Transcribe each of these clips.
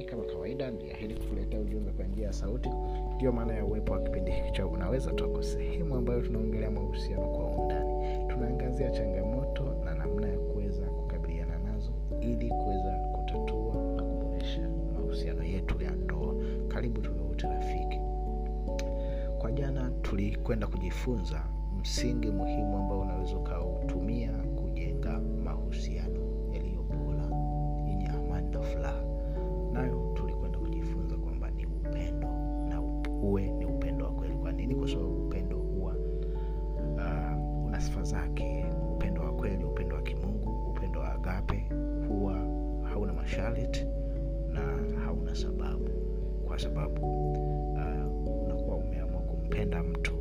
nami kama kawaida niahidi kukuletea ujumbe kwa njia ya sauti. Ndio maana ya uwepo wa kipindi hiki cha unaweza toka sehemu ambayo tunaongelea mahusiano kwa undani. Tunaangazia changamoto na namna ya kuweza kukabiliana nazo ili kuweza kutatua na kuboresha mahusiano yetu ya ndoa. Karibu tuwe rafiki. Kwa jana tulikwenda kujifunza msingi muhimu ambao unaweza ukautumia kujenga mahusiano yaliyo bora yenye amani na furaha nayo tulikwenda kujifunza kwamba ni upendo na uwe ni upendo wa kweli. Kwa nini? Kwa sababu upendo huwa uh, una sifa zake. Upendo wa kweli upendo wa kimungu upendo wa agape huwa hauna masharti na hauna sababu. Kwa sababu uh, unakuwa umeamua kumpenda mtu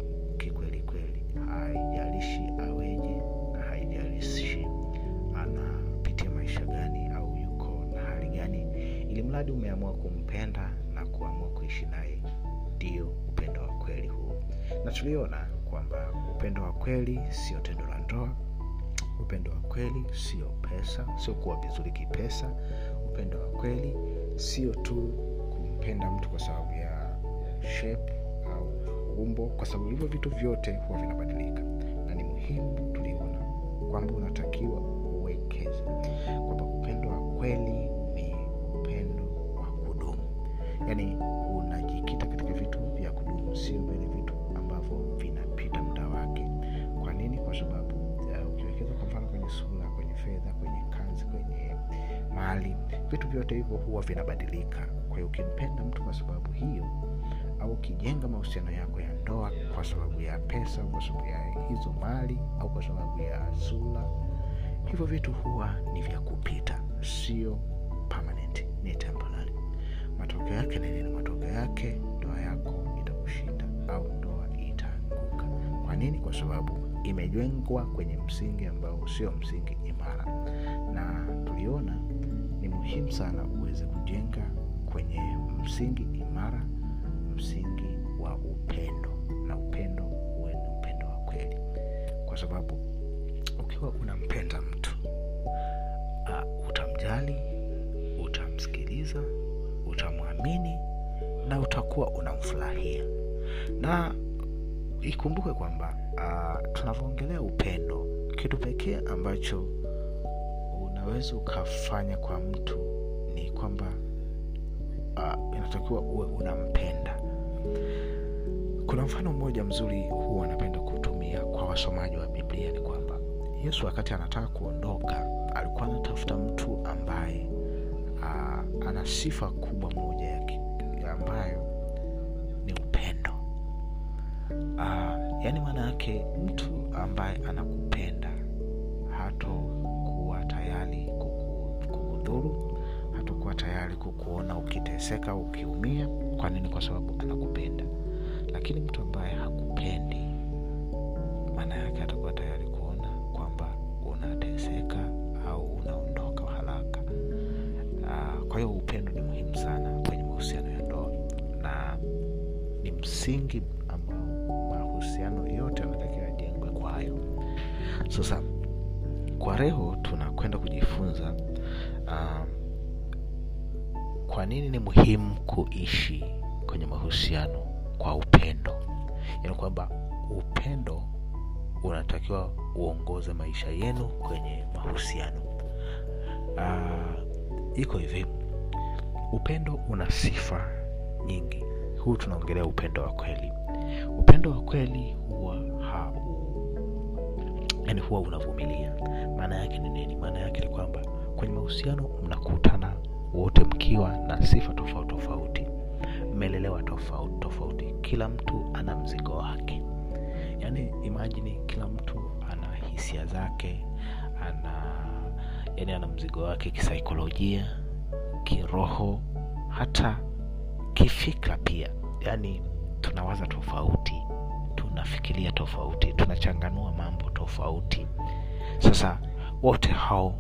ili mradi umeamua kumpenda na kuamua kuishi naye. Ndio upendo wa kweli huo na tuliona kwamba upendo wa kweli sio tendo la ndoa. Upendo wa kweli sio pesa sio kuwa vizuri kipesa. Upendo wa kweli sio tu kumpenda mtu kwa sababu ya shape au umbo. Kwa sababu hivyo vitu vyote huwa vinabadilika. Na ni muhimu tuliona kwamba unatakiwa uwekeze. Kwamba upendo wa kweli yaani unajikita katika vitu vya kudumu sio vile vitu ambavyo vinapita muda wake. Kwa nini? Kwa sababu uh, ukiwekeza kwa mfano kwenye sura kwenye fedha kwenye kazi kwenye mali vitu vyote hivyo huwa vinabadilika. Kwa hiyo ukimpenda mtu kwa sababu hiyo au ukijenga mahusiano yako ya ndoa kwa sababu ya pesa kwa sababu ya hizo mali au kwa sababu ya sura hivyo vitu huwa ni vya kupita sio permanent ni temporary matokeo yake ni nini? Matokeo yake ndoa yako itakushinda au ndoa itaanguka. Kwa nini? Kwa sababu imejengwa kwenye msingi ambao sio msingi imara. Na tuliona ni muhimu sana uweze kujenga kwenye msingi imara msingi wa upendo na upendo uwe ni upendo wa kweli. Kwa sababu ukiwa unampenda mtu uh, utamjali utamsikiliza utamwamini na utakuwa unamfurahia. Na ikumbuke kwamba uh, tunavyoongelea upendo kitu pekee ambacho unaweza ukafanya kwa mtu ni kwamba uh, inatakiwa uwe unampenda. Kuna mfano mmoja mzuri huwa anapenda kutumia kwa wasomaji wa biblia ni kwamba yesu wakati anataka kuondoka alikuwa anatafuta mtu ambaye uh, ana sifa kubwa moja ambayo ni upendo. Uh, yaani maana yake mtu ambaye anakupenda hatokuwa tayari kukudhuru hatokuwa tayari kukuona ukiteseka ukiumia. Kwa nini? Kwa sababu anakupenda. Lakini mtu msingi ambao mahusiano yote yanatakiwa yajengwe kwayo sasa kwa reho tunakwenda kujifunza um, kwa nini ni muhimu kuishi kwenye mahusiano kwa upendo. Yaani kwamba upendo unatakiwa uongoze maisha yenu kwenye mahusiano. Uh, iko hivi. Upendo una sifa nyingi huu tunaongelea upendo wa kweli. Upendo wa kweli huwa yani huwa unavumilia. Maana yake ni nini? Maana yake ni kwamba kwenye mahusiano mnakutana wote mkiwa na sifa tofauti tofauti mmelelewa tofauti tofauti. Kila mtu ana mzigo wake. Yani imajini kila mtu ana hisia zake ana yani ana mzigo wake kisaikolojia kiroho hata kifikra pia. Yani tunawaza tofauti tunafikiria tofauti tunachanganua mambo tofauti. Sasa wote hao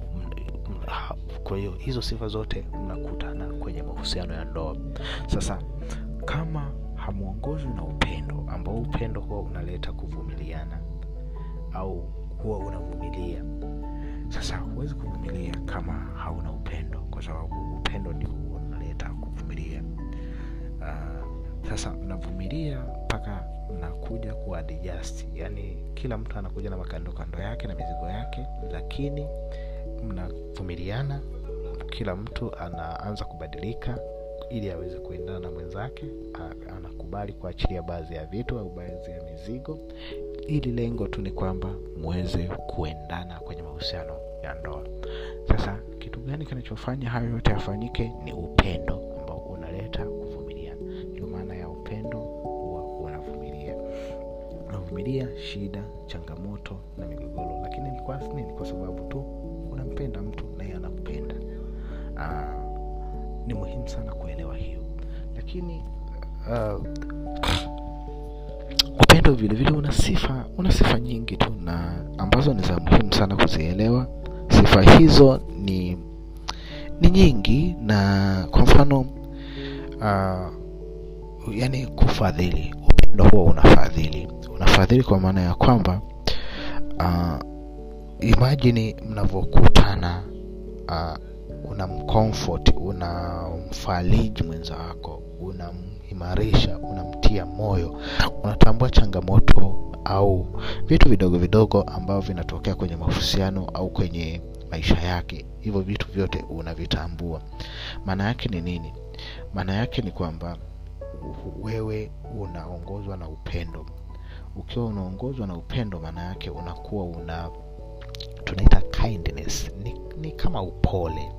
kwa hiyo hizo sifa zote mnakutana kwenye mahusiano ya ndoa. Sasa kama hamwongozwi na upendo ambao upendo huwa unaleta kuvumiliana au huwa unavumilia. Sasa huwezi kuvumilia kama hauna upendo kwa sababu upendo ndio unaleta kuvumilia uh, sasa mnavumilia mpaka mnakuja kuadjust. Yani kila mtu anakuja na makando kando yake na mizigo yake lakini mnavumiliana. Kila mtu anaanza kubadilika ili aweze kuendana na mwenzake. Anakubali kuachilia baadhi ya vitu au baadhi ya mizigo. Ili lengo tu ni kwamba muweze kuendana kwenye mahusiano ya ndoa. Sasa kitu gani kinachofanya hayo yote yafanyike? Ni upendo unavumilia shida changamoto na migogoro. Lakini ni kwa nini kwa sababu tu unampenda mtu naye anakupenda Aa, ni muhimu sana kuelewa hiyo. Lakini uh, upendo vile vile una sifa una sifa nyingi tu na ambazo ni za muhimu sana kuzielewa. Sifa hizo ni ni nyingi na kwa mfano uh, yani kufadhili upendo huo unafadhili unafadhili kwa maana ya kwamba uh, imajini mnavyokutana uh, unamcomfort unamfariji mwenza wako unamhimarisha unamtia moyo unatambua changamoto au vitu vidogo vidogo ambavyo vinatokea kwenye mahusiano au kwenye maisha yake. Hivyo vitu vyote unavitambua. Maana yake ni nini? Maana yake ni kwamba wewe unaongozwa na upendo ukiwa unaongozwa na upendo maana yake unakuwa una tunaita kindness. Ni, ni kama upole.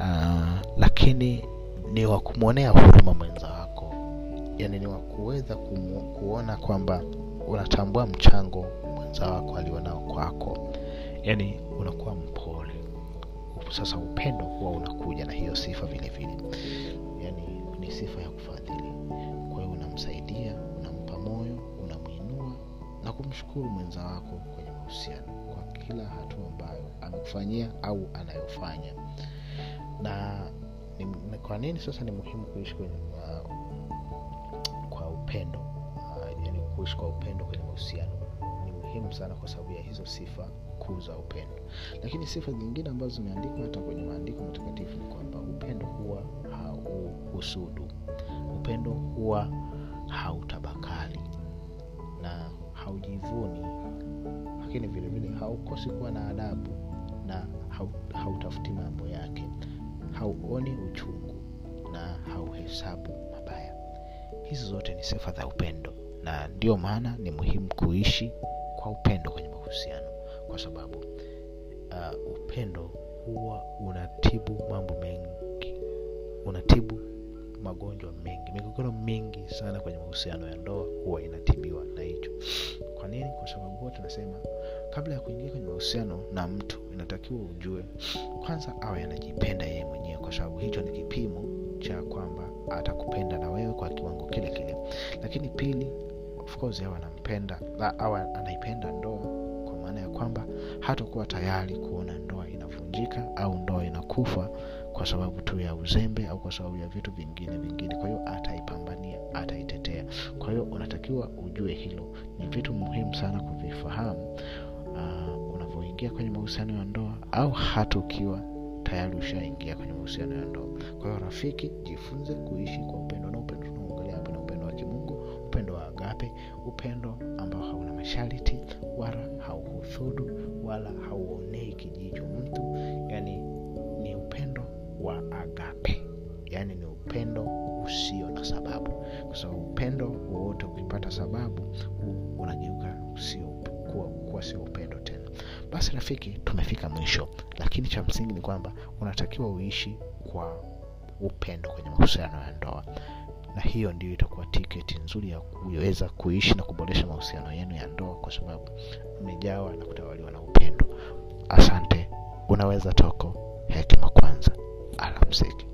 Uh, lakini ni wa kumwonea huruma mwenza wako. Yani ni wa kuweza kuona kwamba unatambua mchango mwenza wako alionao kwako. Yani unakuwa mpole. Sasa upendo huwa unakuja na hiyo sifa vile vile. Yani ni sifa ya kufadhili. Kwa hiyo unamsaidia kumshukuru mwenza wako kwenye mahusiano kwa kila hatua ambayo amekufanyia au anayofanya. Na ni, ni kwa nini sasa ni muhimu kuishi kwenye uh, kwa upendo? Uh, yani kuishi kwa upendo kwenye mahusiano ni muhimu sana kwa sababu ya hizo sifa kuu za upendo. Lakini sifa zingine ambazo zimeandikwa hata kwenye maandiko matakatifu ni kwamba upendo huwa hauhusudu. Upendo huwa hautabakali na haujivuni lakini vile vile haukosi kuwa na adabu na hautafuti mambo yake. Hauoni uchungu na hauhesabu mabaya. Hizi zote ni sifa za upendo na ndio maana ni muhimu kuishi kwa upendo kwenye mahusiano kwa sababu uh, upendo huwa unatibu mambo mengi. Unatibu magonjwa mengi migogoro mingi sana kwenye mahusiano ya ndoa huwa inatibiwa na hicho. Kwa nini? Kwa sababu huwa tunasema kabla ya kuingia kwenye mahusiano na mtu inatakiwa ujue kwanza awe anajipenda yeye mwenyewe kwa sababu hicho ni kipimo cha kwamba atakupenda na wewe kwa kiwango kile kile. Lakini pili of course awe anampenda awe anaipenda ndoa kwa maana ya kwamba hatakuwa tayari kuona ndoa inavunjika au ndoa inakufa kwa sababu tu ya uzembe au kwa sababu ya vitu vingine vingine. Kwa hiyo ataipambania ataitetea. Kwa hiyo unatakiwa ujue hilo. Ni vitu muhimu sana kuvifahamu uh, unavyoingia kwenye mahusiano ya ndoa au hata ukiwa tayari ushaingia kwenye mahusiano ya ndoa. Kwa hiyo rafiki jifunze kuishi kwa upendo na upendo tunaongelea hapa na upendo wa kimungu upendo wa agape upendo ambao hauna masharti wala hauhudhudu wala hauonei kijicho mtu wa agape. Yaani ni upendo usio na sababu. Kwa sababu upendo wowote ukipata sababu unageuka kuwa, kuwa sio upendo tena. Basi rafiki tumefika mwisho. Lakini cha msingi ni kwamba unatakiwa uishi kwa upendo kwenye mahusiano ya ndoa. Na hiyo ndio itakuwa tiketi nzuri ya kuweza kuishi na kuboresha mahusiano yenu ya ndoa kwa sababu mmejawa na kutawaliwa na upendo. Asante. Unaweza toko. Hekima kwanza alarmsignal.